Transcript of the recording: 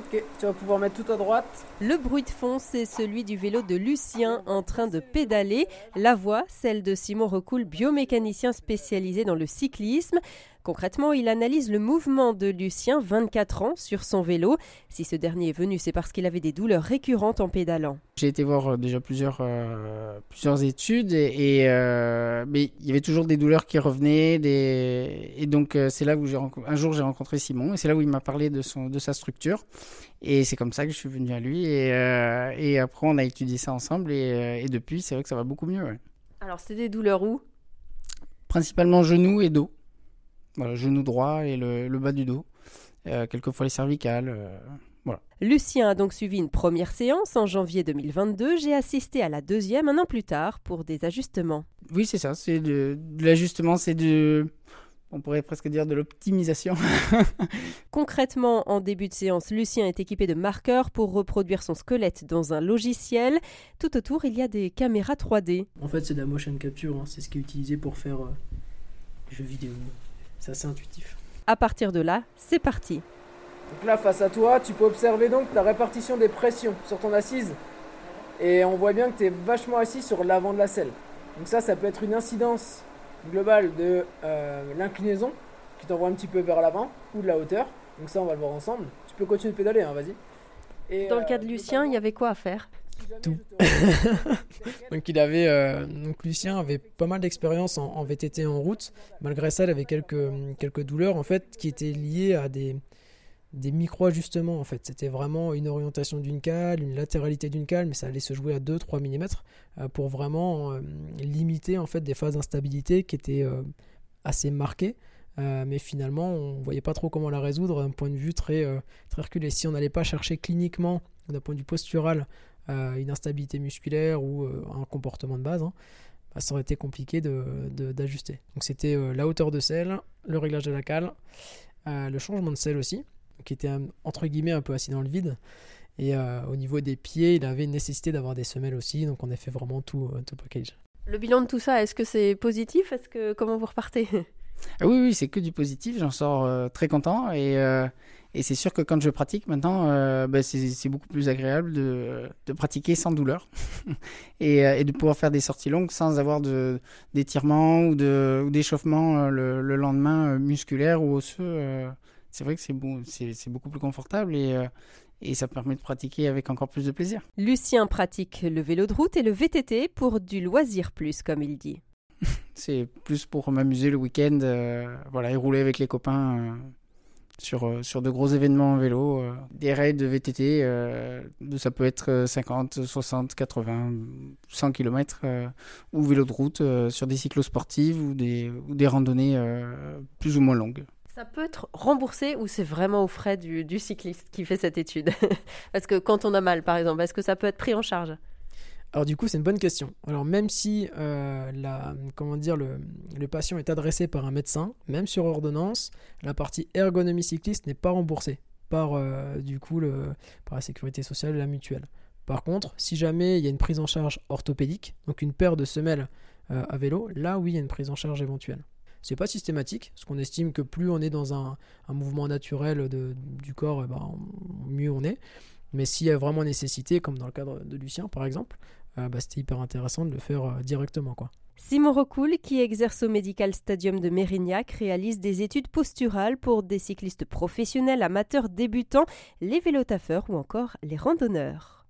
Ok, tu vas pouvoir mettre tout à droite. Le bruit de fond, c'est celui du vélo de Lucien en train de pédaler. La voix, celle de Simon Recoul, biomécanicien spécialisé dans le cyclisme. Concrètement, il analyse le mouvement de Lucien, 24 ans, sur son vélo. Si ce dernier est venu, c'est parce qu'il avait des douleurs récurrentes en pédalant. J'ai été voir euh, déjà plusieurs, euh, plusieurs études, et, euh, mais il y avait toujours des douleurs qui revenaient. Des... Et donc, c'est là où j'ai un jour j'ai rencontré Simon, et c'est là où il m'a parlé de, son, de sa structure. Et c'est comme ça que je suis venu à lui, et, et après, on a étudié ça ensemble, et, et depuis, c'est vrai que ça va beaucoup mieux. Alors, c'était des douleurs où? Principalement genoux et dos. Voilà, genou droit et le, bas du dos. Euh, quelquefois les cervicales. Euh, voilà. Lucien a donc suivi une première séance en janvier 2022. J'ai assisté à la deuxième un an plus tard pour des ajustements. Oui, c'est ça. C'est de, l'ajustement, c'est de. On pourrait presque dire de l'optimisation. Concrètement, en début de séance, Lucien est équipé de marqueurs pour reproduire son squelette dans un logiciel. Tout autour, il y a des caméras 3D. En fait, c'est de la motion capture. Hein. C'est ce qui est utilisé pour faire euh, des jeux vidéo. C'est assez intuitif. À partir de là, c'est parti. Donc là, face à toi, tu peux observer donc ta répartition des pressions sur ton assise. Et on voit bien que tu es vachement assis sur l'avant de la selle. Donc ça, ça peut être une incidence globale de euh, l'inclinaison qui t'envoie un petit peu vers l'avant ou de la hauteur. Donc ça, on va le voir ensemble. Tu peux continuer de pédaler, hein, vas-y. Dans le cas de euh, Lucien, il y avait quoi à faire? Tout. donc il avait, euh, donc Lucien avait pas mal d'expérience en, VTT en route. Malgré ça, il avait quelques quelques douleurs en fait qui étaient liées à des des micro-ajustements en fait. C'était vraiment une orientation d'une cale, une latéralité d'une cale, mais ça allait se jouer à 2-3 mm euh, pour vraiment euh, limiter en fait des phases d'instabilité qui étaient assez marquées. mais finalement, on voyait pas trop comment la résoudre d'un point de vue très, très reculé. Si on n'allait pas chercher cliniquement, d'un point de vue postural, une instabilité musculaire ou euh, un comportement de base, hein, bah, ça aurait été compliqué d'ajuster. De, Donc c'était euh, la hauteur de selle, le réglage de la cale, le changement de selle aussi, qui était entre guillemets un peu assis dans le vide. Et au niveau des pieds, il avait nécessité d'avoir des semelles aussi, donc on a fait vraiment tout, tout package. Le bilan de tout ça, est-ce que c'est positif? Est-ce que comment vous repartez? Ah Oui, oui, c'est que du positif. J'en sors très content et et c'est sûr que quand je pratique maintenant, euh, bah, c'est beaucoup plus agréable de, de pratiquer sans douleur et, euh, et, de pouvoir faire des sorties longues sans avoir d'étirement ou d'échauffement euh, le, le, lendemain musculaire ou osseux. c'est vrai que c'est bon, beaucoup plus confortable et, et ça permet de pratiquer avec encore plus de plaisir. Lucien pratique le vélo de route et le VTT pour du loisir plus, comme il dit. c'est plus pour m'amuser le week-end, voilà, et rouler avec les copains euh, sur de gros événements en vélo. Euh, des raids de VTT, euh, ça peut être 50, 60, 80, 100 km ou vélo de route sur des cyclosportives ou des, des randonnées plus ou moins longues. Ça peut être remboursé ou c'est vraiment aux frais du, du cycliste qui fait cette étude? Parce que quand on a mal, par exemple, est-ce que ça peut être pris en charge? Alors du coup, c'est une bonne question. Alors même si euh, le, patient est adressé par un médecin, même sur ordonnance, la partie ergonomie cycliste n'est pas remboursée par euh, du coup par la sécurité sociale et la mutuelle. Par contre, si jamais il y a une prise en charge orthopédique, donc une paire de semelles euh, à vélo, là oui, il y a une prise en charge éventuelle. C'est pas systématique, parce qu'on estime que plus on est dans un, mouvement naturel du corps, eh ben, mieux on est. Mais s'il y a vraiment nécessité, comme dans le cadre de Lucien par exemple, euh, bah, c'était hyper intéressant de le faire euh, directement. Quoi. Simon Recoul, qui exerce au Medical Stadium de Mérignac, réalise des études posturales pour des cyclistes professionnels, amateurs, débutants, les vélotaffeurs ou encore les randonneurs.